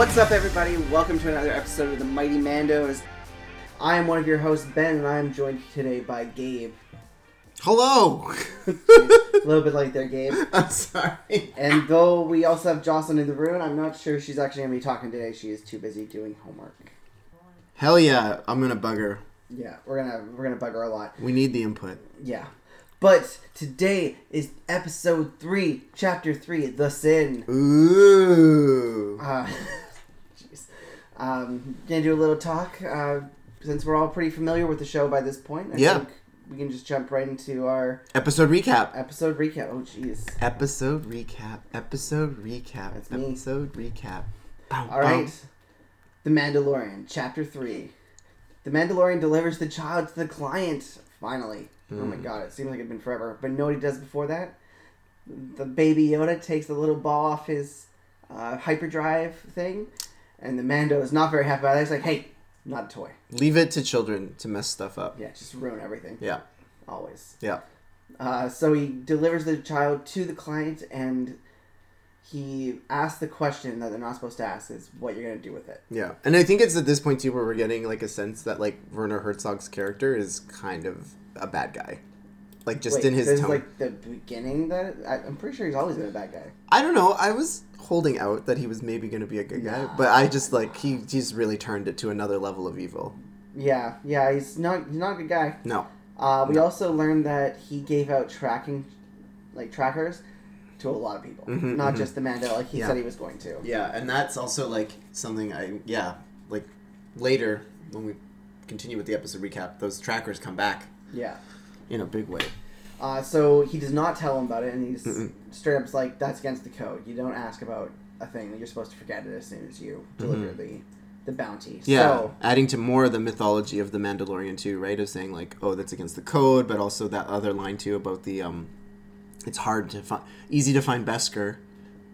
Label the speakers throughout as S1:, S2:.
S1: What's up, everybody? Welcome to another episode of the Mighty Mandos. I am one of your hosts, Ben, and I am joined today by Gabe.
S2: Hello.
S1: A little bit late there, Gabe.
S2: I'm sorry.
S1: And though we also have Jocelyn in the room, I'm not sure she's actually going to be talking today. She is too busy doing homework.
S2: Hell yeah, I'm gonna bug her.
S1: Yeah, we're gonna we're gonna bug her a lot.
S2: We need the input.
S1: Yeah, but today is episode three, chapter three, the sin.
S2: Ooh.
S1: Uh. Um, gonna do a little talk. Uh, since we're all pretty familiar with the show by this point, I
S2: Yeah.
S1: think we can just jump right into our
S2: Episode recap.
S1: episode recap. Oh, jeez.
S2: Episode recap. Episode recap.
S1: That's me.
S2: Episode recap. Bow,
S1: All right. The Mandalorian, chapter three. The Mandalorian delivers the child to the client. Finally. Oh my
S2: Mm.
S1: god, it seems like it's been forever. But you know what he does before that? The baby Yoda takes the little ball off his uh, hyperdrive thing, and the Mando is not very happy about it. He's like, hey, not a toy.
S2: Leave it to children to mess stuff up.
S1: Yeah, just ruin everything.
S2: Yeah.
S1: Always.
S2: Yeah.
S1: Uh, so he delivers the child to the client, and he asks the question that they're not supposed to ask: "Is what you're gonna do with it?"
S2: Yeah. And I think it's at this point too where we're getting like a sense that like Werner Herzog's character is kind of a bad guy. Like just
S1: Wait,
S2: in his
S1: this is
S2: tone.
S1: like the beginning that I, I'm pretty sure he's always been a bad guy.
S2: I don't know. I was holding out that he was maybe going to be a good guy,
S1: Nah.
S2: but I just like he he's really turned it to another level of evil.
S1: Yeah, yeah, he's not he's not a good guy.
S2: No.
S1: Uh, we
S2: No.
S1: also learned that he gave out tracking, like trackers, to a lot of people,
S2: Mhm,
S1: not
S2: mhm.
S1: just like he
S2: Yeah.
S1: said he was going to.
S2: Yeah, and that's also like something I yeah, like later when we continue with the episode recap, those trackers come back
S1: Yeah.
S2: In a big way.
S1: Uh, so he does not tell him about it, and he's
S2: Mm-mm.
S1: straight up like, "That's against the code. You don't ask about a thing. that You're supposed to forget it as soon as you deliver the the bounty."
S2: Mm-hmm. Yeah,
S1: So
S2: adding to more of the mythology of the Mandalorian too, right? Of saying like, oh, that's against the code, but also that other line too about the um, it's hard to find, easy to find Beskar,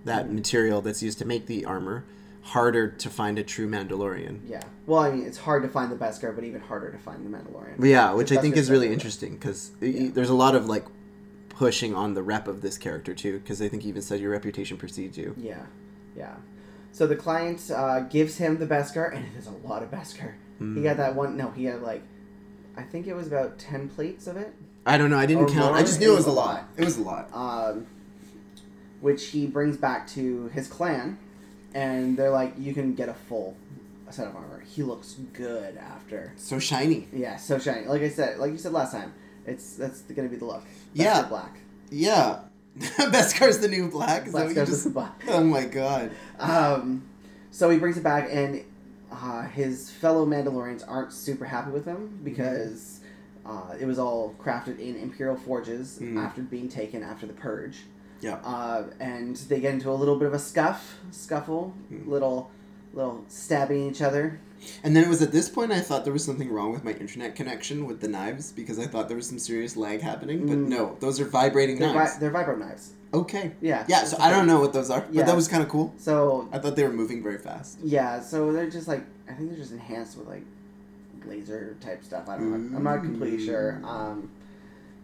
S2: that material that's used to make the armor, harder to find a true Mandalorian.
S1: yeah. Well, I mean, it's hard to find the Beskar, but even harder to find the Mandalorian.
S2: Yeah, which I think is really interesting because
S1: Yeah.
S2: there's a lot of like pushing on the rep of this character too, because I think he even said your reputation precedes you.
S1: Yeah, yeah. So the client uh, gives him the Beskar, and it is a lot of Beskar.
S2: Mm.
S1: He got that one. No, he had like, I think it was about ten plates of it.
S2: I don't know. I didn't
S1: Or
S2: count. I just knew it was a lot. It was a lot.
S1: um, which he brings back to his clan, and they're like, "You can get a full set of armor. He looks good after."
S2: So shiny.
S1: Yeah, so shiny. Like I said, like you said last time, it's that's gonna be the look.
S2: Yeah.
S1: Black.
S2: Yeah. Beskar's the new black. Is that what you just?
S1: the black.
S2: Oh my god.
S1: Um, so he brings it back, and uh, his fellow Mandalorians aren't super happy with him because uh, it was all crafted in Imperial forges
S2: Mhm.
S1: after being taken after the purge.
S2: Yeah.
S1: Uh, and they get into a little bit of a scuff, scuffle,
S2: Mhm.
S1: little, little stabbing each other.
S2: And then it was at this point I thought there was something wrong with my internet connection with the knives because I thought there was some serious lag happening. But
S1: Mm.
S2: no, those are vibrating
S1: They're,
S2: knives.
S1: vi- they're vibro knives.
S2: okay.
S1: Yeah.
S2: Yeah. So I don't know what those are, but
S1: Yeah.
S2: that was kind of cool.
S1: So
S2: I thought they were moving very fast.
S1: yeah, so they're just like I think they're just enhanced with like laser type stuff. I don't know. I'm not completely sure. Um,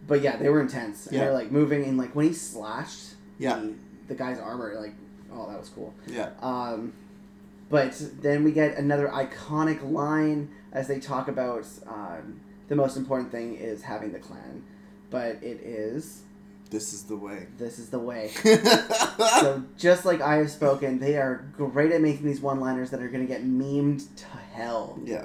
S1: but yeah, they were intense. And
S2: Yeah.
S1: they're like moving and like when he slashed
S2: Yeah.
S1: the, the guy's armor, like oh that was cool.
S2: Yeah.
S1: Um, but then we get another iconic line as they talk about um, the most important thing is having the clan, but it is
S2: This is the way.
S1: this is the way. so just like I have spoken, they are great at making these one-liners that are going to get memed to hell.
S2: Yeah.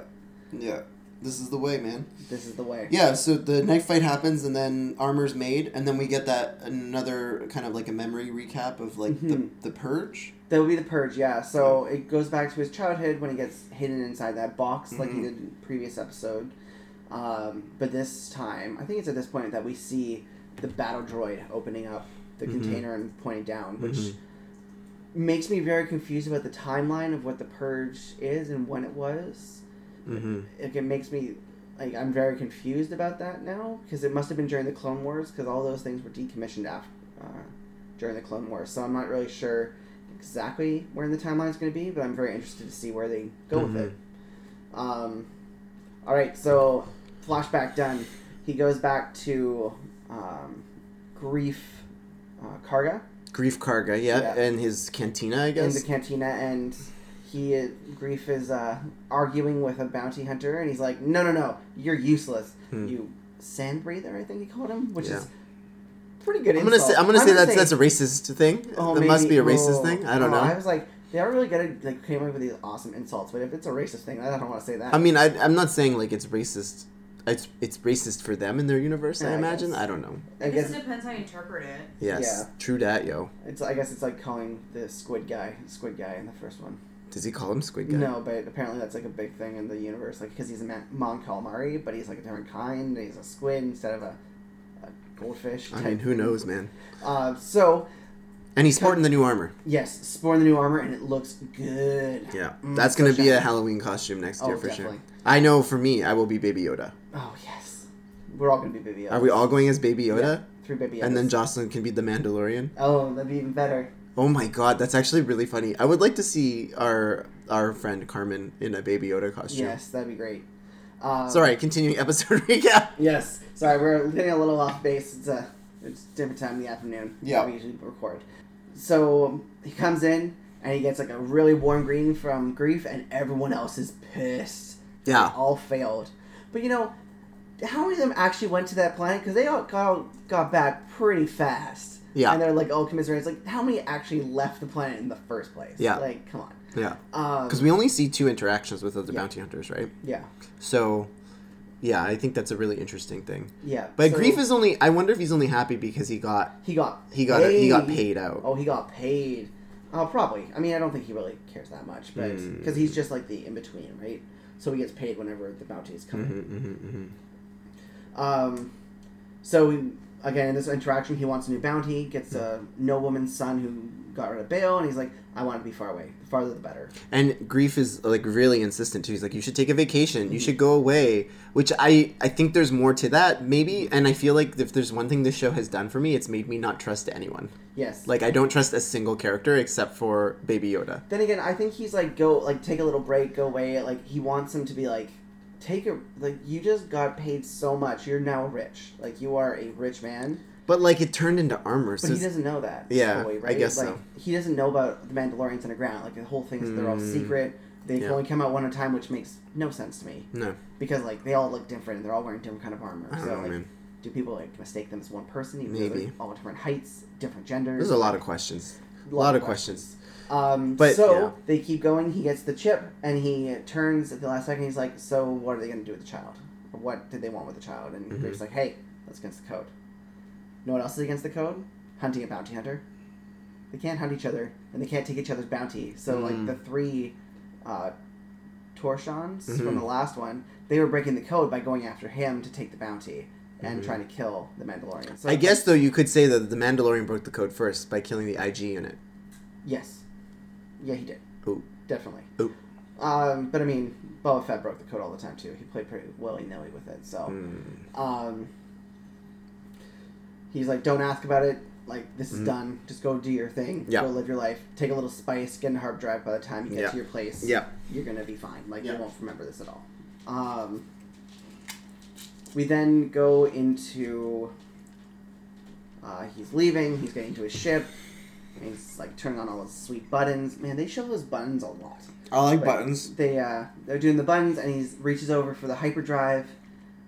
S2: Yeah. This is the way, man.
S1: This is the way.
S2: Yeah, so the knife fight happens, and then armor's made, and then we get that another kind of like a memory recap of like
S1: Mhm.
S2: the the purge.
S1: That would be the purge, yeah. So it goes back to his childhood when he gets hidden inside that box, like he
S2: Mhm.
S1: did in the previous episode. Um, but this time, I think it's at this point that we see the battle droid opening up the
S2: Mhm.
S1: container and pointing down, which
S2: Mhm.
S1: makes me very confused about the timeline of what the purge is and when it was.
S2: Mm-hmm.
S1: Like, it makes me like I'm very confused about that now because it must have been during the Clone Wars because all those things were decommissioned after uh, during the Clone Wars. So I'm not really sure exactly where in the timeline is going to be, but I'm very interested to see where they go with it. Um, all right, so flashback done. He goes back to um, Greef uh, Karga
S2: Greef Karga, yeah,
S1: Yeah.
S2: and his cantina, I guess.
S1: in the cantina, and he uh, Greef is uh, arguing with a bounty hunter, and he's like, "No, no, no, you're useless.
S2: Hmm.
S1: You sand breather." I think he called him, which
S2: Yeah.
S1: is pretty good.
S2: I'm gonna say. I'm gonna say that's that's a racist thing.
S1: Oh,
S2: that must be a racist
S1: oh,
S2: thing. I don't
S1: oh, I was like, they are really good at like coming up with these awesome insults, but if it's a racist thing, I don't want to say that.
S2: I mean, I, I'm not saying like it's racist. It's it's racist for them in their universe. I
S1: Yeah, I
S2: imagine.
S1: guess.
S2: I don't know.
S1: I
S3: I guess
S1: guess
S3: it depends how you interpret it.
S2: Yes,
S1: Yeah.
S2: true dat, yo.
S1: it's. I guess it's like calling the squid guy squid guy in the first one.
S2: Does he call him Squid Guy?
S1: No, but apparently that's like a big thing in the universe, like because he's a man, Mon Calamari, but he's like a different kind. He's a squid instead of a, a goldfish.
S2: I mean, who
S1: thing.
S2: knows, man?
S1: Uh, so
S2: And he's sporting the new armor.
S1: yes, sporting the new armor, and it looks good.
S2: Yeah,
S1: Mm,
S2: that's
S1: so
S2: gonna be a. Halloween costume next year
S1: Oh,
S2: for
S1: definitely.
S2: sure. I know. For me, I will be Baby Yoda.
S1: Oh yes, we're all gonna be Baby Yoda.
S2: Are we all going as Baby Yoda?
S1: Yeah, three Baby Yodas.
S2: And then Jocelyn can be the Mandalorian.
S1: Oh, that'd be even better.
S2: Oh my god, that's actually really funny. I would like to see our our friend Carmen in a Baby Yoda costume.
S1: Yes, that'd be great. Uh,
S2: Sorry, continuing episode recap.
S1: Yes. Sorry, we're getting a little off base. It's a it's different time in the afternoon.
S2: Yeah.
S1: We usually record. So he comes in and he gets like a really warm greeting from Greef, and everyone else is pissed.
S2: Yeah.
S1: They all failed. But you know, how many of them actually went to that planet? Because they all got got back pretty fast.
S2: Yeah.
S1: And they're like, oh, commiserating. It's like, how many actually left the planet in the first place?
S2: Yeah.
S1: Like, come on.
S2: Yeah.
S1: Um,
S2: Because we only see two interactions with other
S1: Yeah.
S2: bounty hunters, right?
S1: yeah.
S2: So, yeah, I think that's a really interesting thing.
S1: Yeah.
S2: But
S1: so
S2: Greef is only. I wonder if he's only happy because he got
S1: He got.
S2: he got he got paid out.
S1: Oh, he got paid. Oh, probably. I mean, I don't think he really cares that much, but
S2: Mm.
S1: because he's just like the in between, right? So he gets paid whenever the bounties come
S2: hmm
S1: in.
S2: hmm hmm
S1: Um, so we, again in this interaction, he wants a new bounty. Gets a nobleman's son who got rid of bail, and he's like, "I want to be far away. The farther, the better."
S2: And Greef is like really insistent too. He's like, you should take a vacation. You
S1: Mhm.
S2: should go away. Which I I think there's more to that maybe. And I feel like if there's one thing this show has done for me, it's made me not trust anyone.
S1: Yes.
S2: Like I don't trust a single character except for Baby Yoda.
S1: Then again, I think he's like, go like take a little break, go away. Like he wants him to be like, take a like you just got paid so much. You're now rich. Like you are a rich man.
S2: But like it turned into armor. So
S1: But he doesn't know that.
S2: Yeah,
S1: fully,
S2: I guess
S1: like,
S2: so.
S1: He doesn't know about the Mandalorians underground. Like the whole thing is they're all
S2: Mm.
S1: secret. They
S2: Yeah.
S1: only come out one at a time, which makes no sense to me
S2: no,
S1: because like they all look different and they're all wearing different kind of armor.
S2: I don't
S1: so
S2: know,
S1: like,
S2: man.
S1: do people like mistake them as one person? Even
S2: Maybe.
S1: they're all different heights, different genders.
S2: There's a lot of questions.
S1: a
S2: lot of questions.
S1: Um,
S2: But,
S1: so
S2: yeah.
S1: they keep going. He gets the chip, and he turns at the last second. He's like, "So what are they going to do with the child? What did they want with the child?" And
S2: Mhm.
S1: Greef's like, "Hey, that's against the code. know what else is against the code? Hunting a bounty hunter. They can't hunt each other, and they can't take each other's bounty. So
S2: Mm.
S1: like the three uh, Torshans from the last one, they were breaking the code by going after him to take the bounty and
S2: Mhm.
S1: trying to kill the Mandalorian. So
S2: I guess though you could say that the Mandalorian broke the code first by killing the IG unit.
S1: Yes. Yeah, he did.
S2: Ooh.
S1: Definitely.
S2: Ooh.
S1: Um, but I mean, Boba Fett broke the code all the time too. He played pretty willy nilly with it. So,
S2: Mm.
S1: um, he's like, "Don't ask about it. Like, this is
S2: Mhm.
S1: done. Just go do your thing.
S2: Yeah.
S1: Go live your life. Take a little spice. Get in a hard drive. By the time you get
S2: Yeah.
S1: to your place,
S2: Yeah.
S1: you're gonna be fine. Like,
S2: Yeah.
S1: you won't remember this at all." Um, we then go into. Uh, he's leaving. He's getting to his ship. And he's like turning on all those sweet buttons. Man, they show those buttons a lot.
S2: I like
S1: But
S2: buttons.
S1: They uh, they're doing the buttons, and he reaches over for the hyperdrive,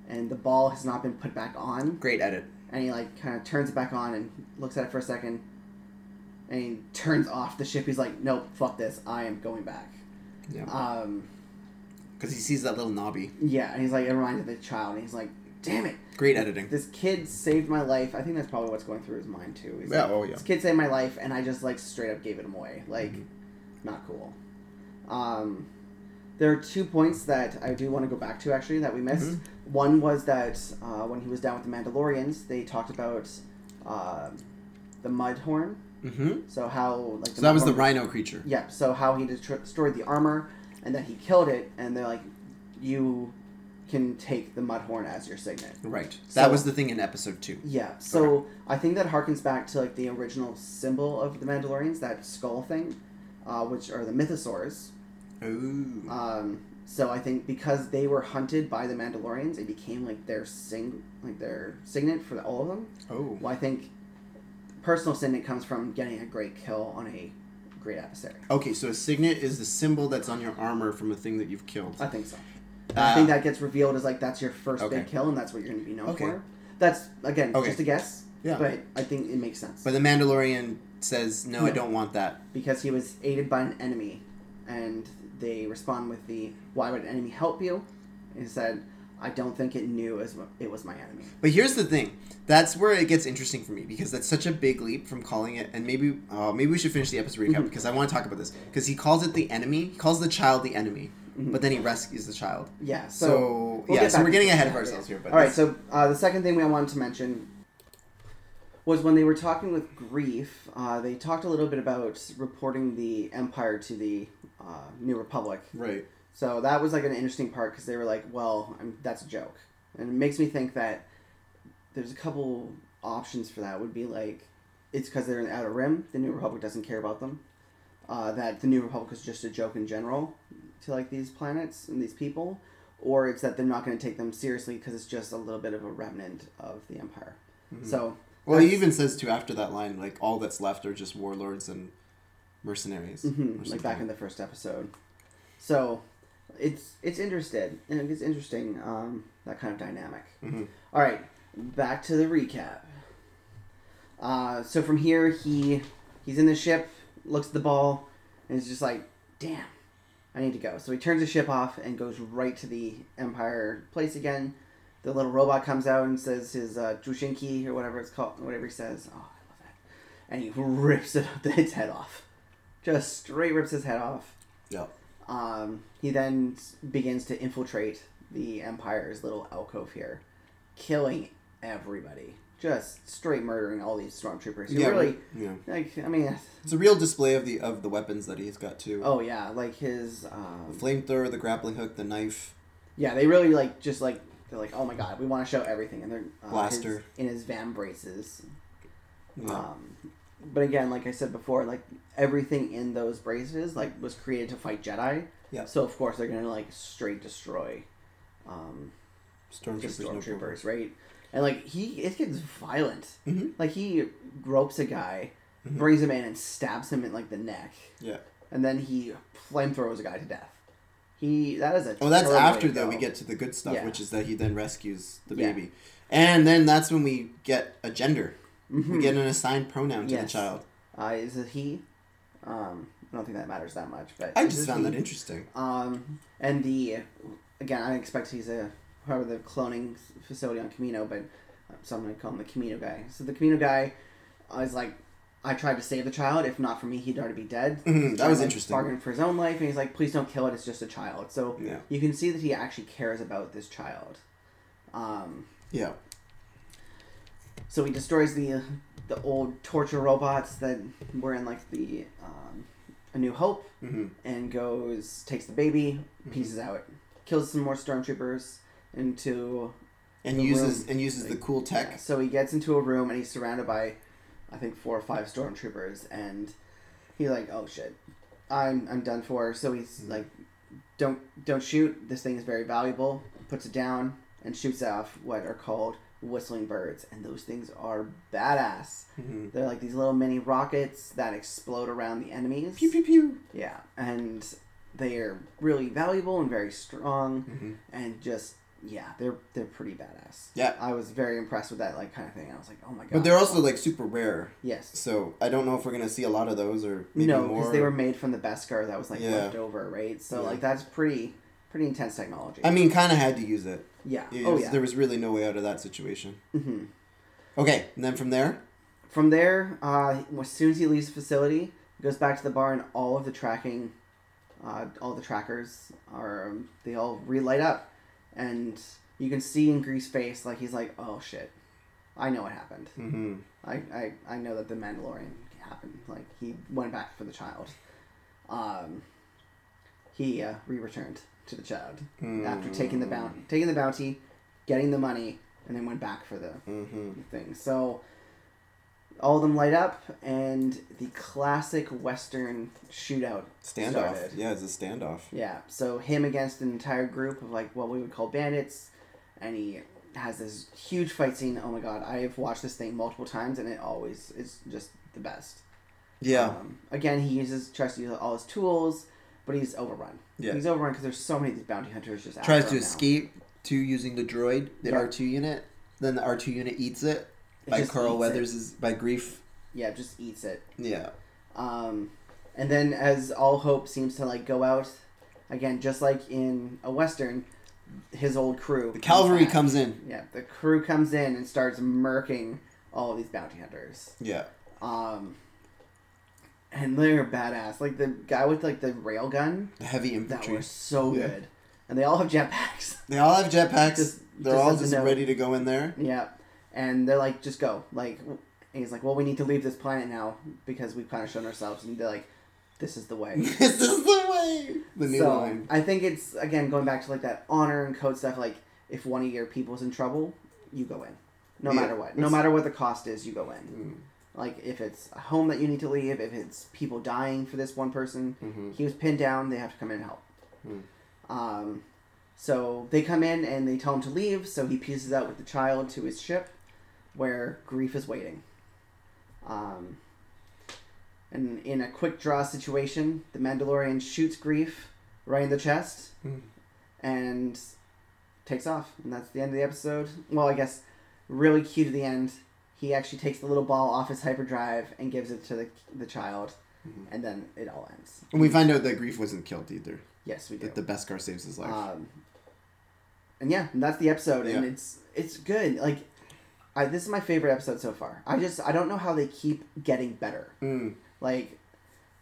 S1: and the ball has not been put back on.
S2: Great edit.
S1: And he like kind of turns it back on and looks at it for a second, and he turns off the ship. He's like, "Nope, fuck this. I am going back."
S2: Yeah.
S1: Um,
S2: Because he sees that little knobby.
S1: yeah, and he's like, it reminded the child, and he's like, "Damn it."
S2: Great editing.
S1: This kid saved my life. I think that's probably what's going through his mind too. He's
S2: Yeah,
S1: like,
S2: oh, yeah.
S1: This kid saved my life, and I just like straight up gave it away. Like,
S2: Mhm.
S1: not cool. Um, there are two points that I do want to go back to actually that we missed.
S2: Mm-hmm.
S1: One was that uh, when he was down with the Mandalorians, they talked about uh, the Mudhorn.
S2: Mm-hmm.
S1: So how like
S2: So that was the rhino creature.
S1: yeah, so how he destroyed the armor and then he killed it, and they're like, you can take the Mudhorn as your signet.
S2: Right.
S1: So-
S2: that was the thing in episode two.
S1: Yeah, so I think that harkens back to like the original symbol of the Mandalorians, that skull thing, uh, which are the mythosaurs.
S2: Ooh.
S1: Um, so I think because they were hunted by the Mandalorians, it became like their sing, like their signet for the, all of them.
S2: oh.
S1: Well, I think personal signet comes from getting a great kill on a great adversary.
S2: Okay, so a signet is the symbol that's on your armor from a thing that you've killed.
S1: I think so.
S2: Uh,
S1: I think that gets revealed as like that's your first
S2: Okay.
S1: big kill, and that's what you're going to be known
S2: Okay.
S1: for. That's again
S2: Okay.
S1: just a guess.
S2: Yeah.
S1: But I think it makes sense
S2: But the Mandalorian says, "No, I don't want that."
S1: because he was aided by an enemy, and they respond with the "Why would an enemy help you?" And he said, "I don't think it knew as it was my enemy."
S2: But here's the thing. That's where it gets interesting for me because that's such a big leap from calling it. And maybe, uh, maybe we should finish the episode recap
S1: Mhm.
S2: because I want to talk about this because he calls it the enemy. He calls the child the enemy,
S1: Mhm.
S2: but then he rescues the child.
S1: Yeah. So,
S2: So,
S1: we'll
S2: yeah, so we're getting ahead of ourselves
S1: yeah.
S2: here. But
S1: All right. So uh, the second thing we wanted to mention was when they were talking with Greef. Uh, they talked a little bit about reporting the Empire to the uh, New Republic.
S2: right.
S1: So that was like an interesting part because they were like, "Well, I that's a joke," and it makes me think that there's a couple options for that. Would be like it's because they're in the Outer Rim. The New Republic doesn't care about them. Uh, that the New Republic is just a joke in general to like these planets and these people, or it's that they're not going to take them seriously because it's just a little bit of a remnant of the Empire.
S2: Mhm.
S1: So
S2: Well, he even says too after that line, like all that's left are just warlords and mercenaries.
S1: Mhm, like back in the first episode. So it's it's interested and it's interesting um, that kind of dynamic.
S2: hmm
S1: All right, back to the recap. Uh, so from here, he he's in the ship, looks at the ball, and is just like, "Damn, I need to go." So he turns the ship off and goes right to the Empire place again. The little robot comes out and says his uh, Drushinki or whatever it's called, whatever he says. Oh, I love that. And he rips it, its head off, just straight rips his head off.
S2: Yeah.
S1: Um, he then begins to infiltrate the Empire's little alcove here, killing everybody, just straight murdering all these stormtroopers.
S2: Yeah.
S1: really,
S2: Yeah.
S1: like, I mean,
S2: It's a real display of the of the weapons that he's got too.
S1: oh yeah, like his,
S2: The
S1: um,
S2: flamethrower, the grappling hook, the knife.
S1: yeah, they really like just like they're like, oh my god, we want to show everything, and they're uh,
S2: Blaster.
S1: his- in his vambraces.
S2: Yeah.
S1: Um, but again, like I said before, like everything in those braces like was created to fight Jedi.
S2: Yeah.
S1: So of course they're gonna like straight destroy, um,
S2: Stormtroopers.
S1: just
S2: no
S1: stormtroopers, right? And like he, it gets violent.
S2: Mhm.
S1: Like he gropes a guy,
S2: Mhm.
S1: brings him in, and stabs him in like the neck,
S2: Yeah.
S1: and then he flamethrows a guy to death. He that is a.
S2: Oh, that's after though we get to the good stuff,
S1: Yeah.
S2: which is that he then rescues the
S1: Yeah.
S2: baby, and then that's when we get a gender.
S1: Mhm.
S2: We get an assigned pronoun to
S1: Yes.
S2: the child.
S1: Uh, is it he? Um, I don't think that matters that much, but
S2: I just found
S1: he?
S2: that interesting.
S1: Um, and the again, I expect he's a whoever the cloning facility on Kamino, but so I'm gonna call him the Kamino guy. So the Kamino guy is like, I tried to save the child. If not for me, he'd already be dead.
S2: Mhm, that was
S1: Like,
S2: interesting.
S1: Bargaining for his own life, and he's like, please don't kill it. It's just a child. So
S2: Yeah.
S1: you can see that he actually cares about this child. Um,
S2: Yeah.
S1: so he destroys the the old torture robots that were in like the um, A New Hope
S2: hmm
S1: and goes takes the baby,
S2: Mm-hmm.
S1: pieces out, kills some more stormtroopers into
S2: And uses
S1: room.
S2: and uses the cool tech.
S1: yeah, so he gets into a room and he's surrounded by I think four or five stormtroopers and he's like, "Oh shit. I'm I'm done for." So he's
S2: Mhm.
S1: like, "Don't don't shoot. This thing is very valuable." Puts it down and shoots off what are called whistling birds and those things are badass.
S2: hmm
S1: They're like these little mini rockets that explode around the enemies.
S2: Pew pew pew.
S1: Yeah, and they are really valuable and very strong,
S2: hmm
S1: and just yeah, they're they're pretty badass.
S2: Yeah.
S1: I was very impressed with that like kind of thing. I was like, oh my god.
S2: But they're also like super rare,
S1: yes.
S2: so I don't know if we're gonna see a lot of those or maybe
S1: no, because they were made from the Beskar that was like
S2: Yeah.
S1: left over, right? So
S2: Yeah.
S1: like that's pretty pretty intense technology.
S2: I mean, kind of had to use it.
S1: yeah.
S2: It
S1: oh yeah.
S2: There was really no way out of that situation.
S1: Mm-hmm.
S2: Okay, and then from there,
S1: From there, uh, as soon as he leaves the facility, he goes back to the bar, and all of the tracking, uh, all the trackers are um, they all relight up, and you can see in Greef's face like he's like, "Oh shit, I know what happened.
S2: hmm
S1: I, I, I know that the Mandalorian happened. Like he went back for the child. Um, he uh, re-returned to the child after taking the bounty, taking the bounty, getting the money, and then went back for the
S2: hmm
S1: thing. So all of them light up, and the classic Western shootout.
S2: Standoff.
S1: Started.
S2: Yeah, it's a standoff.
S1: Yeah. So him against an entire group of like what we would call bandits, and he has this huge fight scene. Oh my god, I have watched this thing multiple times, and it always is just the best.
S2: Yeah.
S1: Um, again, he uses tries to use all his tools, but he's overrun.
S2: Yeah.
S1: He's overrun because there's so many of these bounty hunters just
S2: Tries to
S1: now.
S2: escape to using the droid, the
S1: Yeah.
S2: R two unit. Then the R two unit eats it.
S1: It
S2: by Carl. Weathers is by Greef.
S1: Yeah, just eats it.
S2: Yeah.
S1: Um, and then as all hope seems to like go out, again, just like in a western, his old crew.
S2: The cavalry comes in.
S1: Yeah, the crew comes in and starts murking all of these bounty hunters.
S2: Yeah.
S1: Um, and they're badass. Like the guy with like the rail gun,
S2: The heavy
S1: that
S2: infantry.
S1: was so
S2: Yeah.
S1: good. And they all have jetpacks.
S2: They all have jetpacks. They're
S1: just
S2: all just ready to go in there.
S1: yeah, and they're like, just go. Like, and he's like, well, we need to leave this planet now because we've kind of shown ourselves. And they're like, this is the way.
S2: this is the way. The new
S1: so
S2: line.
S1: I think it's again going back to like that honor and code stuff. Like if one of your people's in trouble, you go in, no
S2: Yeah,
S1: matter what. No matter what the cost is, you go in.
S2: Mm.
S1: Like if it's a home that you need to leave, if it's people dying for this one person,
S2: Mhm.
S1: he was pinned down. They have to come in and help.
S2: Hmm.
S1: Um, so they come in and they tell him to leave. So he pieces out with the child to his ship, where Greef is waiting. Um, and in a quick draw situation, the Mandalorian shoots Greef right in the chest
S2: Hmm.
S1: and takes off. And that's the end of the episode. Well, I guess really cute at the end. He actually takes the little ball off his hyperdrive and gives it to the, the child,
S2: Mhm.
S1: and then it all ends.
S2: And we find out that Greef wasn't killed either.
S1: Yes, we do.
S2: That the Beskar saves his life.
S1: Um, and yeah, and that's the episode, and it's it's good. Like, I this is my favorite episode so far. I just I don't know how they keep getting better.
S2: Mm.
S1: Like,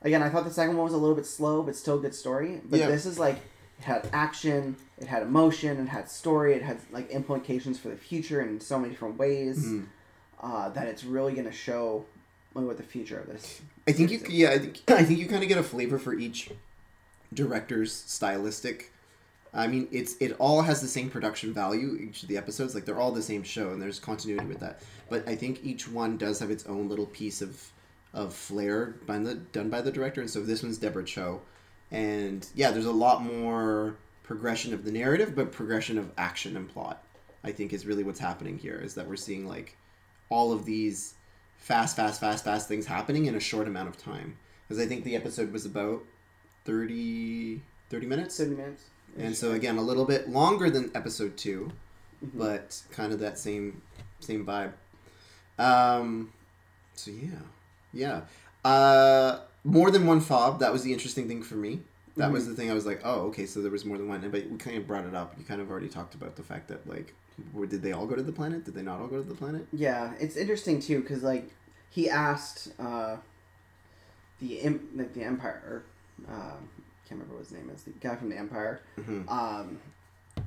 S1: again, I thought the second one was a little bit slow, but still a good story. But
S2: Yeah.
S1: this is like it had action, it had emotion, it had story, it had like implications for the future in so many different ways.
S2: Mhm.
S1: Uh, that it's really gonna show like, what the future of this.
S2: I think you, yeah, I think I think you kind of get a flavor for each director's stylistic. I mean, it's it all has the same production value. Each of the episodes, like they're all the same show, and there's continuity with that. But I think each one does have its own little piece of of flair by the done by the director. And so this one's Deborah Chow, and yeah, there's a lot more progression of the narrative, but progression of action and plot. I think is really what's happening here. Is that we're seeing like all of these fast, fast, fast, fast things happening in a short amount of time. Because I think the episode was about 30, 30 minutes.
S1: Thirty minutes.
S2: And so again, a little bit longer than episode 2
S1: Mhm.
S2: but kind of that same same vibe. Um, so yeah, yeah. Uh, more than one fob. That was the interesting thing for me. That was the thing I was like, oh, okay, so there was more than one. But we kind of brought it up. You kind of already talked about the fact that like, did they all go to the planet? Did they not all go to the planet?
S1: Yeah, it's interesting too because like he asked uh, the like the Empire, uh, can't remember what his name is, the guy from the Empire,
S2: hmm
S1: um,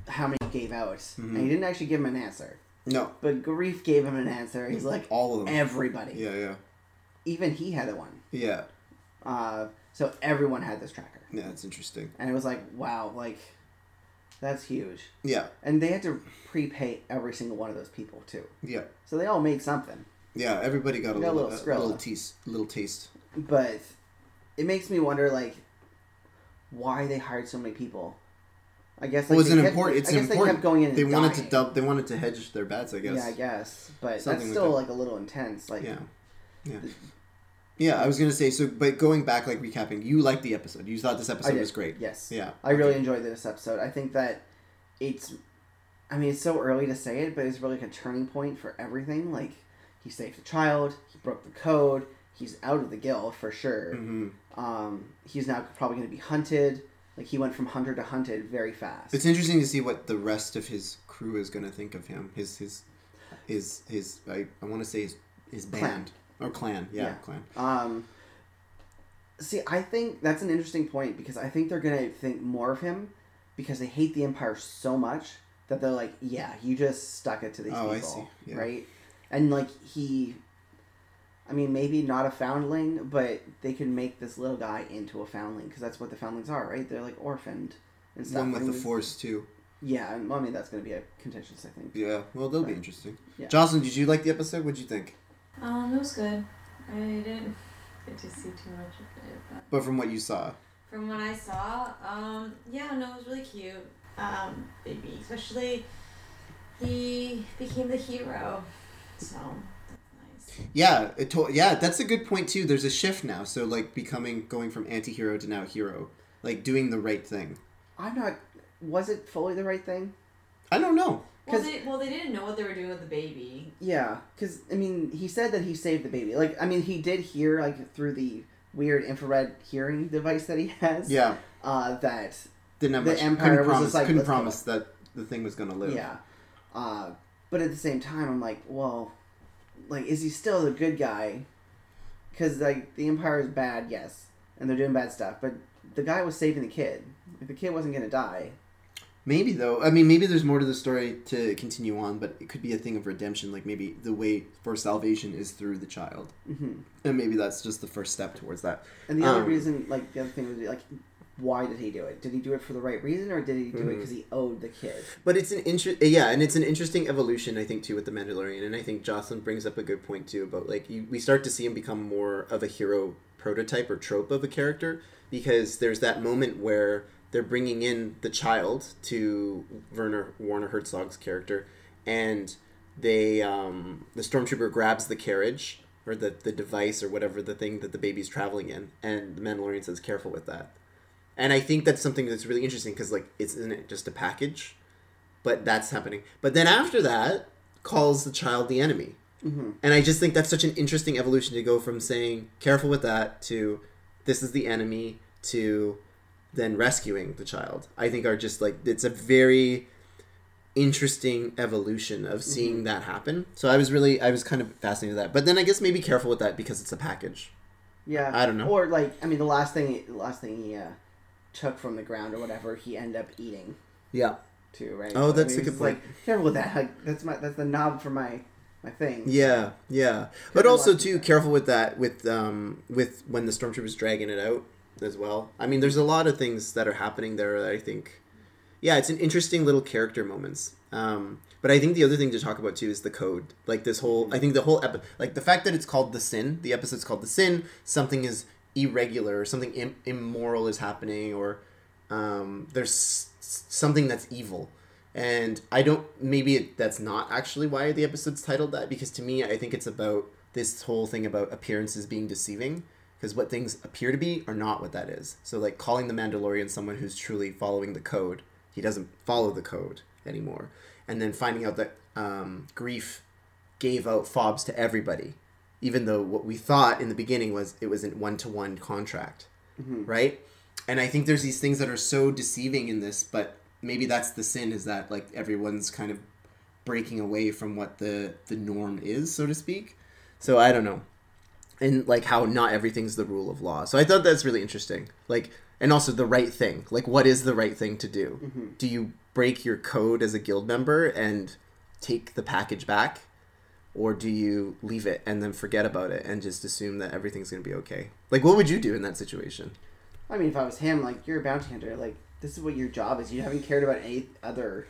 S1: how many he gave out,
S2: Mhm.
S1: and he didn't actually give him an answer.
S2: No,
S1: But Greef gave him an answer. He's like
S2: all of them.
S1: everybody,
S2: Yeah, yeah,
S1: even he had a one.
S2: yeah.
S1: Uh, so everyone had this tracker,
S2: Yeah, that's interesting.
S1: and it was like wow, like that's huge.
S2: Yeah,
S1: And they had to prepay every single one of those people too,
S2: yeah,
S1: so they all made something.
S2: yeah. Everybody got a
S1: Got a
S2: little,
S1: little
S2: a little taste, little taste.
S1: but it makes me wonder like why they hired so many people i guess like,
S2: Well, it's an important. It's
S1: I guess
S2: important.
S1: they kept going in and
S2: They wanted to dub. They wanted to hedge their bets. I guess.
S1: yeah i guess but
S2: Something
S1: that's
S2: like
S1: still like a little intense like
S2: Yeah. Yeah. Yeah, I was gonna say so, but going back, like recapping, you liked the episode. You thought this episode was great.
S1: yes
S2: Yeah,
S1: i really enjoyed this episode i think that it's i mean it's so early to say it but it's really like a turning point for everything like he saved the child he broke the code he's out of the guild for sure
S2: hmm
S1: um, he's now probably going to be hunted like he went from hunter to hunted very fast
S2: It's interesting to see what the rest of his crew is gonna think of him. His his his his. I, I want to say his his
S1: Clan.
S2: band or clan. Yeah,
S1: Yeah.
S2: clan.
S1: Um, see, I think that's an interesting point because I think they're gonna think more of him because they hate the Empire so much that they're like, yeah, you just stuck it to these
S2: Oh, I
S1: people,
S2: see. Yeah.
S1: right? And like he, I mean, maybe not a foundling, but they could make this little guy into a foundling because that's what the foundlings are, right? They're like orphaned and stuff.
S2: One with the force too.
S1: Yeah, and well, I mean that's gonna be a contentious, I think.
S2: Yeah. Well, they'll be interesting.
S1: Yeah.
S2: Jocelyn, did you like the episode? What'd you think?
S3: Um, it was good. I didn't get to see too much of it, but
S2: But from what you saw,
S3: from what I saw, um, yeah, no, it was really cute. Um, baby, especially he became the hero, so that's nice.
S2: Yeah, it to- yeah, that's a good point too. There's a shift now. So like becoming going from anti-hero to now hero, like doing the right thing.
S1: I'm not. Was it fully the right thing?
S2: I don't know.
S3: Well,
S1: 'Cause-
S3: they well they didn't know what they were doing with the baby.
S1: Yeah, because I mean, he said that he saved the baby. Like, I mean, he did hear like through the weird infrared hearing device that he has.
S2: Yeah,
S1: Uh, that
S2: didn't have
S1: The
S2: much.
S1: Empire
S2: couldn't
S1: was
S2: promise,
S1: just like,
S2: couldn't promise that the thing was gonna live.
S1: yeah. Uh, but at the same time, I'm like, well, like, is he still the good guy? Because like the Empire is bad, yes, and they're doing bad stuff, but the guy was saving the kid. If the kid wasn't gonna die,
S2: Maybe though. I mean, maybe there's more to the story to continue on, but it could be a thing of redemption. Like maybe the way for salvation is through the child,
S1: hmm
S2: and maybe that's just the first step towards that.
S1: and the other
S2: Um,
S1: reason, like the other thing was like, why did he do it? Did he do it for the right reason, or did he do it
S2: Mhm.
S1: because he owed the kid?
S2: But it's an interest, yeah, and it's an interesting evolution, I think, too, with the Mandalorian. And I think Jocelyn brings up a good point too about like you, we start to see him become more of a hero prototype or trope of a character because there's that moment where they're bringing in the child to Werner Warner Herzog's character, and they um, the stormtrooper grabs the carriage or the the device or whatever the thing that the baby's traveling in, and the Mandalorian says, "Careful with that." And I think that's something that's really interesting because like it's isn't it just a package, but that's happening. But then after that, calls the child the enemy.
S1: hmm
S2: And I just think that's such an interesting evolution to go from saying careful with that to this is the enemy to then rescuing the child. I think are just like it's a very interesting evolution of seeing that happen. So I was really I was kind of fascinated with that. But then I guess maybe careful with that because it's a package.
S1: Yeah,
S2: I don't know.
S1: Or like, I mean, the last thing, the last thing he uh, took from the ground or whatever, he ended up eating
S2: Yeah.
S1: too, right?
S2: Oh,
S1: I
S2: that's
S1: mean,
S2: a good
S1: it's Like, careful with that. Like, that's my that's the knob for my my thing.
S2: Yeah, yeah. But also too
S1: that.
S2: careful with that with um with when the stormtroopers dragging it out as well. I mean, there's a lot of things that are happening there that I think yeah, it's an interesting little character moments. Um but I think the other thing to talk about too is the code. Like this whole I think the whole epi- like the fact that it's called The Sin, the episode's called The Sin, something is irregular or something Im- immoral is happening or um there's s- something that's evil. And I don't maybe it, that's not actually why the episode's titled that because to me I think it's about this whole thing about appearances being deceiving because what things appear to be are not what that is. So like calling the Mandalorian someone who's truly following the code, he doesn't follow the code anymore, and then finding out that um, Greef gave out fobs to everybody, even though what we thought in the beginning was it was a one to one contract,
S1: Mhm.
S2: right? And I think there's these things that are so deceiving in this, but maybe that's the sin is that like everyone's kind of breaking away from what the the norm is, so to speak. So I don't know. And like how not everything's the rule of law. So I thought that's really interesting. Like and also the right thing. Like what is the right thing to do?
S1: Mhm.
S2: Do you break your code as a guild member and take the package back? Or do you leave it and then forget about it and just assume that everything's gonna be okay? Like what would you do in that situation?
S1: I mean, if I was him, like you're a bounty hunter, like this is what your job is. You haven't cared about any other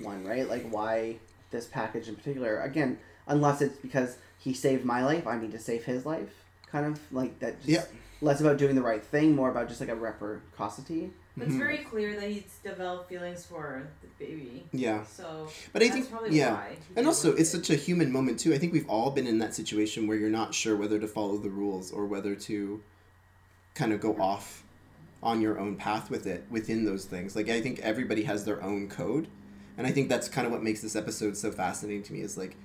S1: one, right? Like why this package in particular? Again, unless it's because he saved my life, I need to save his life. Kind of like that. Just
S2: Yeah.
S1: Less about doing the right thing, more about just like a reciprocity.
S3: But it's very clear that he's developed feelings for the baby.
S2: Yeah.
S3: So
S2: But I think-
S3: probably
S2: yeah.
S3: why.
S2: And also, it's such a human moment too. I think we've all been in that situation where you're not sure whether to follow the rules or whether to kind of go off on your own path with it within those things. Like I think everybody has their own code, and I think that's kind of what makes this episode so fascinating to me. Is like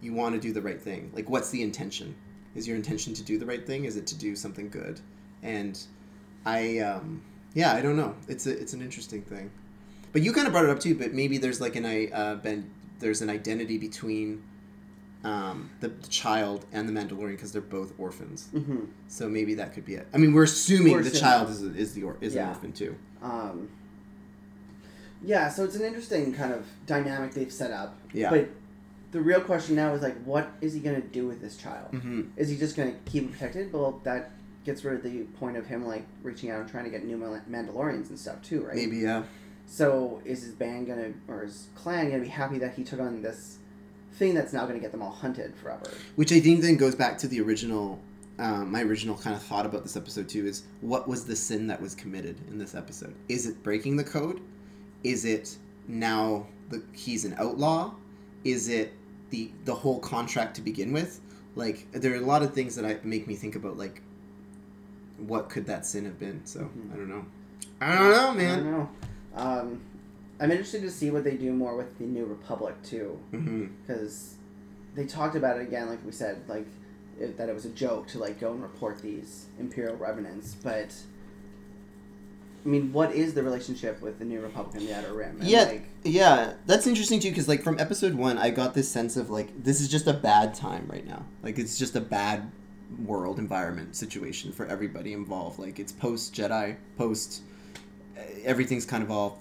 S2: you want to do the right thing. Like what's the intention? Is your intention to do the right thing? Is it to do something good? And I, um, yeah, I don't know. It's a it's an interesting thing. But you kind of brought it up too. But maybe there's like an I uh, been there's an identity between um, the, the child and the Mandalorian because they're both orphans.
S1: Mm-hmm.
S2: So maybe that could be it. I mean, we're assuming
S1: We're
S2: the
S1: assuming.
S2: child is is the or, is an orphan too.
S1: Um, yeah, so it's an interesting kind of dynamic they've set up.
S2: Yeah.
S1: But the real question now is like, what is he gonna do with this child?
S2: Mm-hmm.
S1: Is he just gonna keep him protected? Well, that gets rid of the point of him like reaching out and trying to get new Mandalorians and stuff too, right?
S2: Maybe yeah.
S1: So is his band gonna or his clan gonna be happy that he took on this thing that's now gonna get them all hunted forever?
S2: Which I think then goes back to the original. Um, my original kind of thought about this episode too is what was the sin that was committed in this episode? Is it breaking the code? Is it now the, he's an outlaw? Is it the the whole contract to begin with, like there are a lot of things that I make me think about like what could that sin have been. So
S1: Mhm.
S2: I don't know. I don't know, man.
S1: I don't know. Um, I'm interested to see what they do more with the New Republic too, because they talked about it again, like we said, like it, that it was a joke to like go and report these Imperial revenants, but. I mean, what is the relationship with the New Republic and the Outer Rim? And,
S2: Yeah.
S1: like,
S2: Yeah, that's interesting too, because like from episode one, I got this sense of like this is just a bad time right now. Like it's just a bad world environment situation for everybody involved. Like it's post Jedi, post everything's kind of all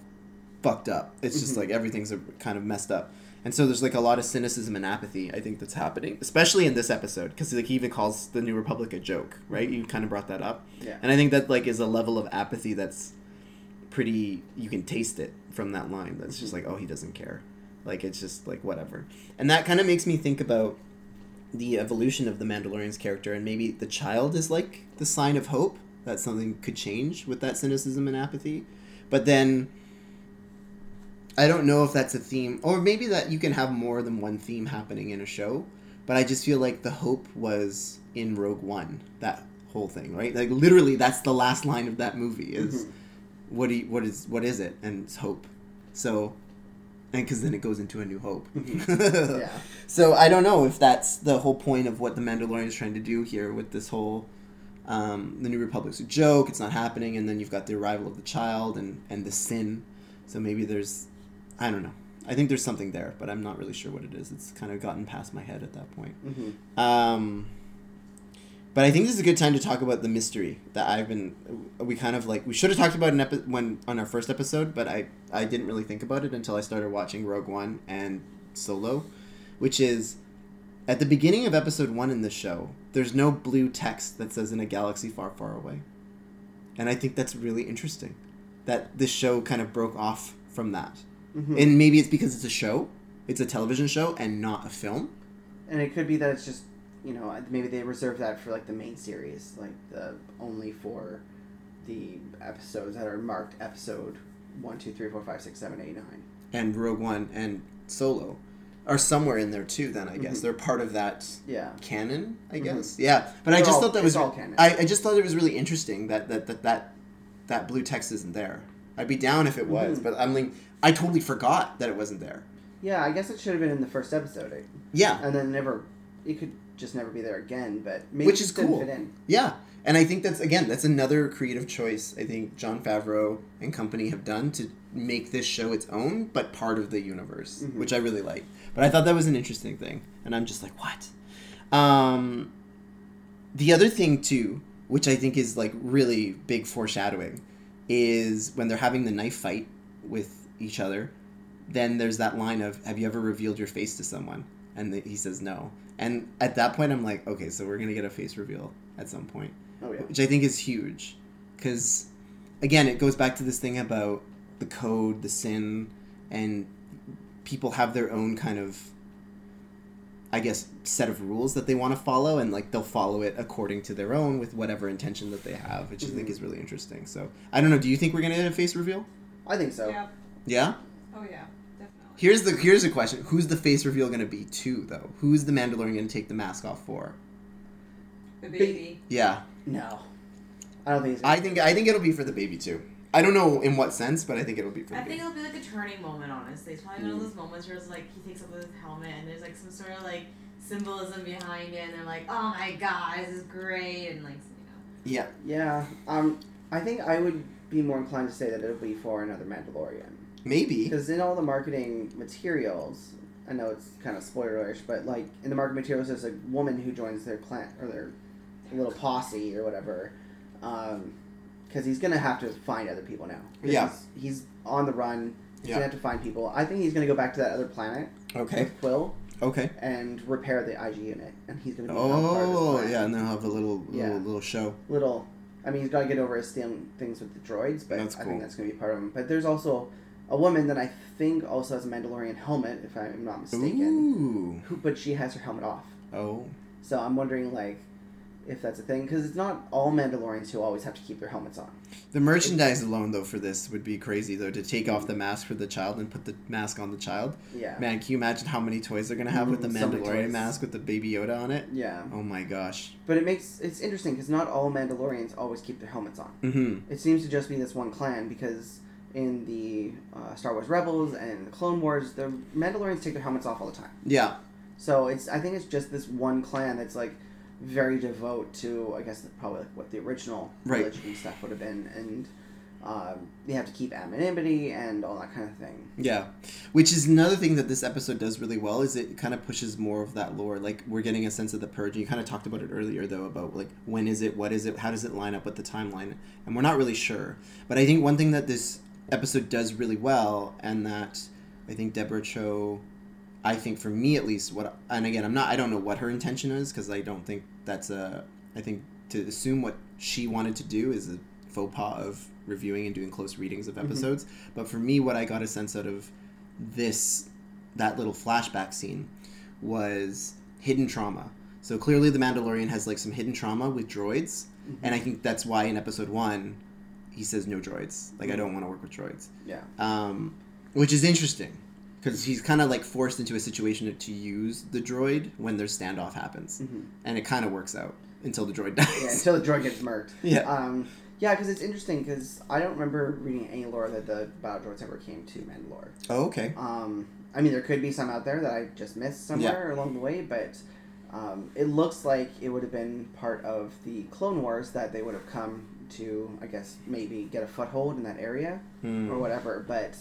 S2: fucked up. It's just
S1: Mhm.
S2: like everything's kind of messed up. And so there's like a lot of cynicism and apathy, I think, that's happening, especially in this episode, because like he even calls the New Republic a joke, right? Mm-hmm. You kind of brought that up,
S1: yeah.
S2: and I think that like is a level of apathy that's pretty. You can taste it from that line. That's just mm-hmm. like, oh, he doesn't care. Like it's just like whatever, and that kind of makes me think about the evolution of the Mandalorian's character, and maybe the child is like the sign of hope that something could change with that cynicism and apathy, but then. I don't know if that's a theme, or maybe that you can have more than one theme happening in a show. But I just feel like the hope was in Rogue One, that whole thing, right? Like literally, that's the last line of that movie is,
S1: Mhm.
S2: "What do you, what is what is it?" And it's hope. So, and because then it goes into a new hope.
S1: Mhm. yeah.
S2: So I don't know if that's the whole point of what the Mandalorian is trying to do here with this whole. Um, the New Republic's a joke. It's not happening, and then you've got the arrival of the child and and the sin. So maybe there's, I don't know. I think there's something there, but I'm not really sure what it is. It's kind of gotten past my head at that point.
S1: hmm
S2: Um, but I think this is a good time to talk about the mystery that I've been. We kind of like we should have talked about an epi- when on our first episode, but I I didn't really think about it until I started watching Rogue One and Solo, which is at the beginning of episode one in the show. There's no blue text that says "in a galaxy far, far away," and I think that's really interesting. That this show kind of broke off from that,
S1: hmm
S2: and maybe it's because it's a show, it's a television show, and not a film.
S1: And it could be that it's just, you know, maybe they reserve that for like the main series, like the only for the episodes that are marked episode one, two, three, four, five, six, seven, eight, nine.
S2: and Rogue One and Solo are somewhere in there too. Then I guess
S1: Mhm.
S2: they're part of that
S1: Yeah.
S2: canon. I
S1: Mhm.
S2: guess yeah. But I
S1: They're
S2: just
S1: all-
S2: thought that was
S1: all canon.
S2: I, I just thought it was really interesting that that that that, that blue text isn't there. I'd be down if it was,
S1: Mhm.
S2: but I'm like I totally forgot that it wasn't there.
S1: Yeah, I guess it should have been in the first episode, eh?
S2: Yeah,
S1: and then never. It could just never be there again, but maybe
S2: Which is cool. Yeah. And I think that's again that's another creative choice I think Jon Favreau and company have done to make this show its own, but part of the universe,
S1: Mhm.
S2: which I really like. But I thought that was an interesting thing, and I'm just like, what? Um, the other thing too, which I think is like really big foreshadowing, is when they're having the knife fight with each other. Then there's that line of, "Have you ever revealed your face to someone?" And the, he says no. And at that point, I'm like, okay, so we're gonna get a face reveal at some point
S1: Oh yeah.
S2: which I think is huge, because again, it goes back to this thing about the code, the sin, and people have their own kind of, I guess, set of rules that they want to follow, and like they'll follow it according to their own with whatever intention that they have, which I think
S1: Mhm.
S2: is really interesting. So I don't know. Do you think we're gonna get a face reveal?
S1: I think so.
S3: Yeah.
S2: Yeah.
S3: Oh yeah. Definitely.
S2: Here's the here's a question: Who's the face reveal gonna be to though? Who's the Mandalorian gonna take the mask off for?
S3: The baby.
S2: Yeah.
S1: No, I don't think. It's
S2: I think I think it'll be for the baby too. I don't know in what sense, but I think it'll be for the
S3: I
S2: baby.
S3: think it'll be like a turning moment, honestly. It's probably one
S2: Mm.
S3: of those moments where it's like he takes off his helmet and there's like some sort of like symbolism behind it, and they're like, "Oh my god, this is great," and like you know.
S2: Yeah.
S1: Yeah. Um, I think I would be more inclined to say that it'll be for another Mandalorian
S2: Maybe.
S1: because in all the marketing materials, I know it's kind of spoilerish, but like in the marketing materials, there's a woman who joins their clan or their little posse or whatever. Um, because he's gonna have to find other people now.
S2: Yeah.
S1: He's, he's on the run. He's
S2: Yeah.
S1: gonna have to find people. I think he's gonna go back to that other planet
S2: Okay.
S1: with Kuiil
S2: Okay.
S1: and repair the IG unit, and he's gonna be now part of
S2: Oh, yeah, and they'll have a little little,
S1: Yeah.
S2: little show.
S1: little. I mean, he's got to get over his thing, things with the droids, but
S2: That's
S1: I think that's going to be part of him. But there's also a woman that I think also has a Mandalorian helmet, if I'm not mistaken.
S2: Ooh.
S1: Who, but she has her helmet off.
S2: Oh.
S1: So I'm wondering, like, if that's a thing, because it's not all Mandalorians who always have to keep their helmets on.
S2: The merchandise alone, though, for this would be crazy, though, to take off the mask for the child and put the mask on the child.
S1: Yeah.
S2: Man, can you imagine how many toys they're gonna have with the
S1: Mm,
S2: Mandalorian mask with the Baby Yoda on it?
S1: Yeah.
S2: Oh my gosh.
S1: But it makes it's interesting because not all Mandalorians always keep their helmets on.
S2: Mm-hmm.
S1: It seems to just be this one clan because in the uh, Star Wars Rebels and the Clone Wars, the Mandalorians take their helmets off all the time.
S2: Yeah.
S1: So it's I think it's just this one clan that's like very devote to I guess probably like what the original
S2: Right.
S1: religion and stuff would have been, and um, they have to keep anonymity and all that kind of thing.
S2: Yeah, which is another thing that this episode does really well is it kind of pushes more of that lore. Like we're getting a sense of the purge. You kind of talked about it earlier though about like when is it, what is it, how does it line up with the timeline, and we're not really sure. But I think one thing that this episode does really well, and that I think Deborah Chow, I think for me at least, what and again I'm not I don't know what her intention is because I don't think that's a I think to assume what she wanted to do is a faux pas of reviewing and doing close readings of
S1: Mhm.
S2: episodes. But for me, what I got a sense out of this, that little flashback scene, was hidden trauma. So clearly, the Mandalorian has like some hidden trauma with droids, and I think that's why in episode one, he says no droids. Like I don't want to work with droids,
S1: Yeah.
S2: um, which is interesting because he's kind of like forced into a situation to use the droid when their standoff happens,
S1: hmm
S2: and it kind of works out until the droid dies.
S1: Yeah, until the droid gets murked.
S2: Yeah.
S1: Um, yeah, because it's interesting because I don't remember reading any lore that the battle droids ever came to Mandalore.
S2: oh, okay.
S1: Um, I mean, there could be some out there that I just missed somewhere along the way, but um, it looks like it would have been part of the Clone Wars that they would have come to, I guess, maybe get a foothold in that area
S2: Hmm.
S1: or whatever. But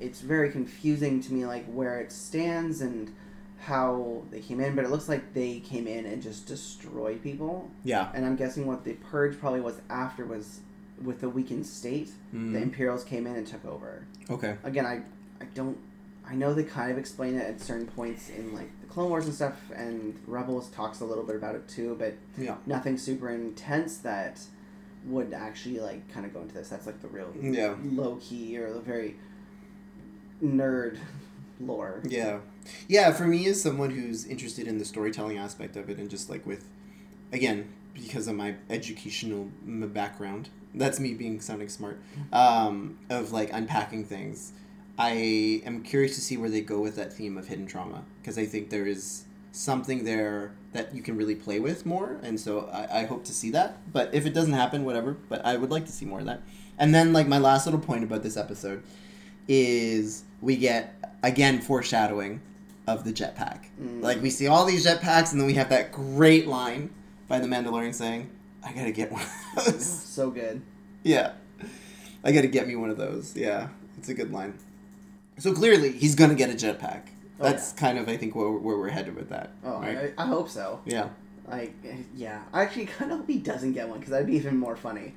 S1: it's very confusing to me, like where it stands and how they came in. But it looks like they came in and just destroyed people.
S2: Yeah.
S1: And I'm guessing what the purge probably was after was with the weakened state.
S2: Hmm.
S1: The Imperials came in and took over
S2: Okay.
S1: again, I I don't I know they kind of explain it at certain points in like the Clone Wars and stuff, and Rebels talks a little bit about it too, but
S2: Yeah.
S1: nothing super intense that would actually like kind of go into this. That's like the real
S2: Yeah.
S1: low key or the very nerd lore.
S2: Yeah. Yeah, for me as someone who's interested in the storytelling aspect of it and just like with again, because of my educational m- background, that's me being sounding smart. Um, of like unpacking things. I am curious to see where they go with that theme of hidden trauma because I think there is something there that you can really play with more, and so I, I hope to see that. But if it doesn't happen, whatever. But I would like to see more of that. And then like my last little point about this episode is we get again foreshadowing of the jetpack.
S1: Mm.
S2: Like we see all these jetpacks, and then we have that great line by the Mandalorian saying, "I gotta get one of those."
S1: so good.
S2: yeah, I gotta get me one of those. Yeah, it's a good line. So clearly, he's gonna get a jetpack.
S1: Oh,
S2: That's kind of I think where, where we're headed with that.
S1: Oh,
S2: right?
S1: I, I hope so.
S2: yeah,
S1: Like, yeah, I actually kind of hope he doesn't get one because that'd be even more funny.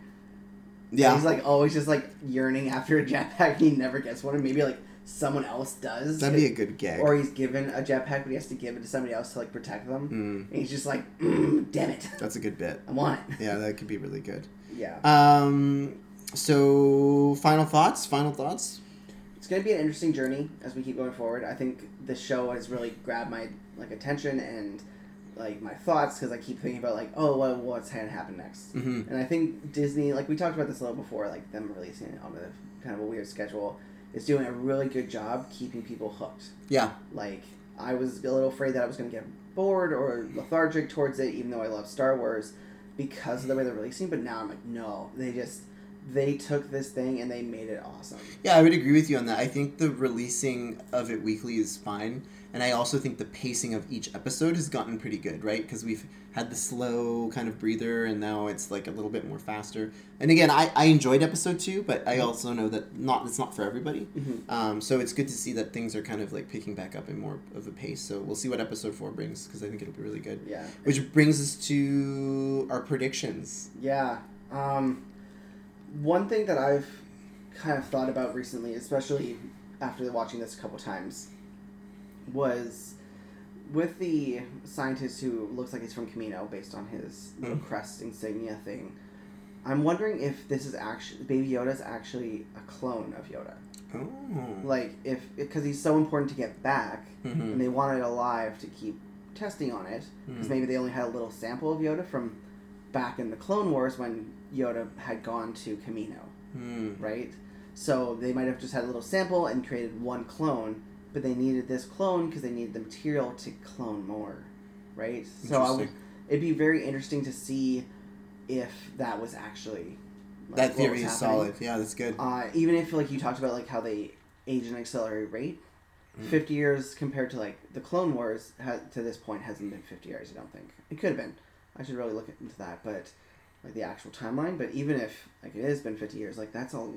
S2: yeah,
S1: He's like always just like yearning after a jetpack. He never gets one, and maybe like someone else does.
S2: that'd be a good gag.
S1: or he's given a jetpack, but he has to give it to somebody else to like protect them.
S2: Mm,
S1: And he's just like, mm, damn it,
S2: that's a good bit.
S1: I want it.
S2: Yeah, that could be really good.
S1: Yeah,
S2: Um, so final thoughts. Final thoughts.
S1: It's gonna be an interesting journey as we keep going forward. I think the show has really grabbed my like attention and like my thoughts because I keep thinking about like, oh, well, what's gonna happen next?
S2: Mm-hmm.
S1: And I think Disney, like we talked about this a little before, like them releasing it on a kind of a weird schedule, is doing a really good job keeping people hooked.
S2: Yeah.
S1: Like I was a little afraid that I was going to get bored or lethargic towards it, even though I love Star Wars, because of the way they're releasing. But now I'm like, no, they just they took this thing and they made it awesome.
S2: Yeah, I would agree with you on that. I think the releasing of it weekly is fine, and I also think the pacing of each episode has gotten pretty good, right? Because we've had the slow kind of breather, and now it's like a little bit more faster. And again, I, I enjoyed episode two, but I also know that not it's not for everybody.
S1: Mm-hmm.
S2: Um, so it's good to see that things are kind of like picking back up in more of a pace. So we'll see what episode four brings because I think it'll be really good.
S1: Yeah,
S2: Which brings us to our predictions.
S1: yeah. Um, one thing that I've kind of thought about recently, especially after watching this a couple times, was with the scientist who looks like he's from Kamino based on his little
S2: Mm.
S1: crest insignia thing. I'm wondering if this is actually Baby Yoda is actually a clone of Yoda.
S2: Oh.
S1: Like if because he's so important to get back,
S2: Mhm.
S1: and they want it alive to keep testing on it because
S2: Mm.
S1: maybe they only had a little sample of Yoda from back in the Clone Wars when Yoda had gone to Kamino,
S2: Hmm.
S1: right? So they might have just had a little sample and created one clone, but they needed this clone because they needed the material to clone more, right? So I would, it'd be very interesting to see if that was actually like,
S2: that theory is
S1: happening.
S2: solid. Yeah, that's good.
S1: Uh, even if like you talked about like how they age and accelerate rate,
S2: Mm.
S1: fifty years compared to like the Clone Wars ha- to this point hasn't been fifty years. I don't think it could have been. I should really look into that, but like the actual timeline. But even if like it has been fifty years, like that's all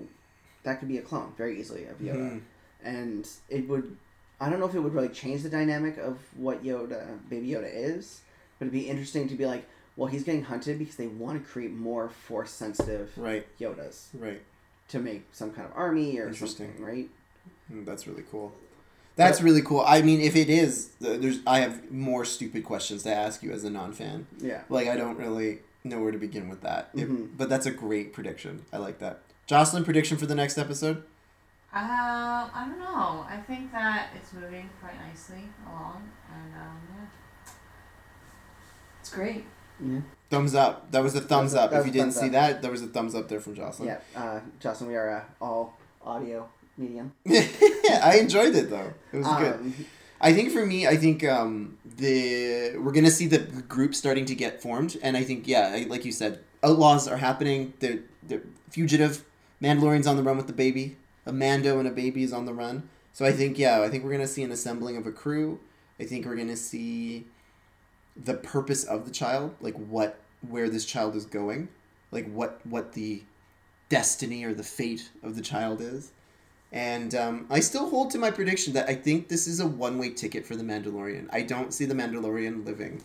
S1: that could be a clone very easily of Yoda,
S2: Mhm.
S1: and it would. I don't know if it would really change the dynamic of what Yoda, Baby Yoda is, but it'd be interesting to be like, well, he's getting hunted because they want to create more force sensitive
S2: Right,
S1: Yodas
S2: right.
S1: to make some kind of army or
S2: Interesting.
S1: something, right?
S2: Mm, That's really cool. That's really cool. I mean, if it is, there's I have more stupid questions to ask you as a non-fan.
S1: Yeah.
S2: Like I don't really know where to begin with that. It-
S1: Mhm.
S2: but that's a great prediction. I like that. Jocelyn, prediction for the next episode?
S3: Um, I don't know. I think that it's moving quite nicely along, and um, yeah, it's great.
S1: Yeah.
S2: Thumbs up. That was a thumbs
S1: was a-
S2: up. If you didn't see
S1: up.
S2: that, there was a thumbs up there from Jocelyn.
S1: Yeah. Uh, Justin, we are uh, all audio medium.
S2: I enjoyed it though. It was good.
S1: Um,
S2: I think for me, I think um, the we're gonna see the group starting to get formed, and I think yeah, like you said, outlaws are happening. They're they're fugitive. Mandalorian's on the run with the baby. A Mando and a baby is on the run. So I think yeah, I think we're gonna see an assembling of a crew. I think we're gonna see the purpose of the child, like what where this child is going, like what what the destiny or the fate of the child is. And um, I still hold to my prediction that I think this is a one way ticket for The Mandalorian. I don't see The Mandalorian living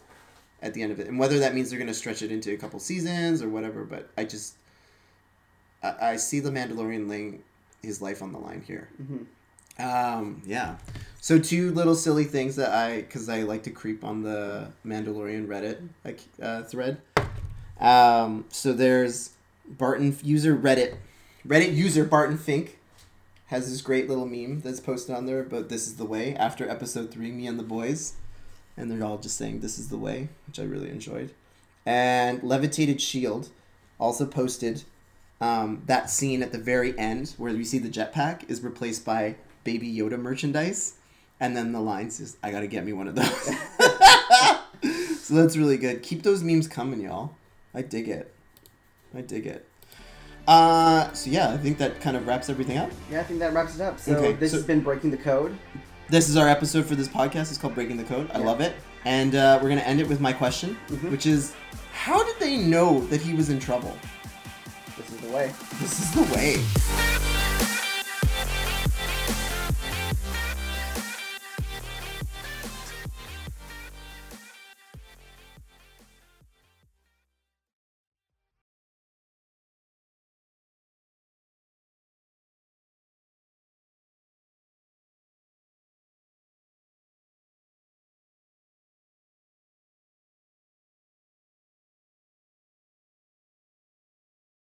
S2: at the end of it. And whether that means they're going to stretch it into a couple seasons or whatever, but I just. I, I see The Mandalorian laying his life on the line here.
S1: mhm.
S2: Um, yeah. So, two little silly things that I. Because I like to creep on the Mandalorian Reddit like uh, thread. Um, so, there's Barton user Reddit. Reddit user Barton Fink has this great little meme that's posted on there but this is the way after episode three me and the boys. And they're all just saying this is the way which i really enjoyed. And levitated shield also posted um, that scene at the very end where we see the jetpack is replaced by baby yoda merchandise. And then the line says i gotta get me one of those. So that's really good. Keep those memes coming y'all. I dig it. I dig it uh, so yeah, I think that kind of wraps everything up.
S1: Yeah, I think that wraps it up. So
S2: Okay,
S1: this
S2: so-
S1: has been breaking the code.
S2: This is our episode for this podcast. It's called Breaking the Code. I
S1: Yeah.
S2: love it. And uh, we're going to end it with my question,
S1: Mhm.
S2: which is how did they know that he was in trouble?
S1: This is the way.
S2: This is the way.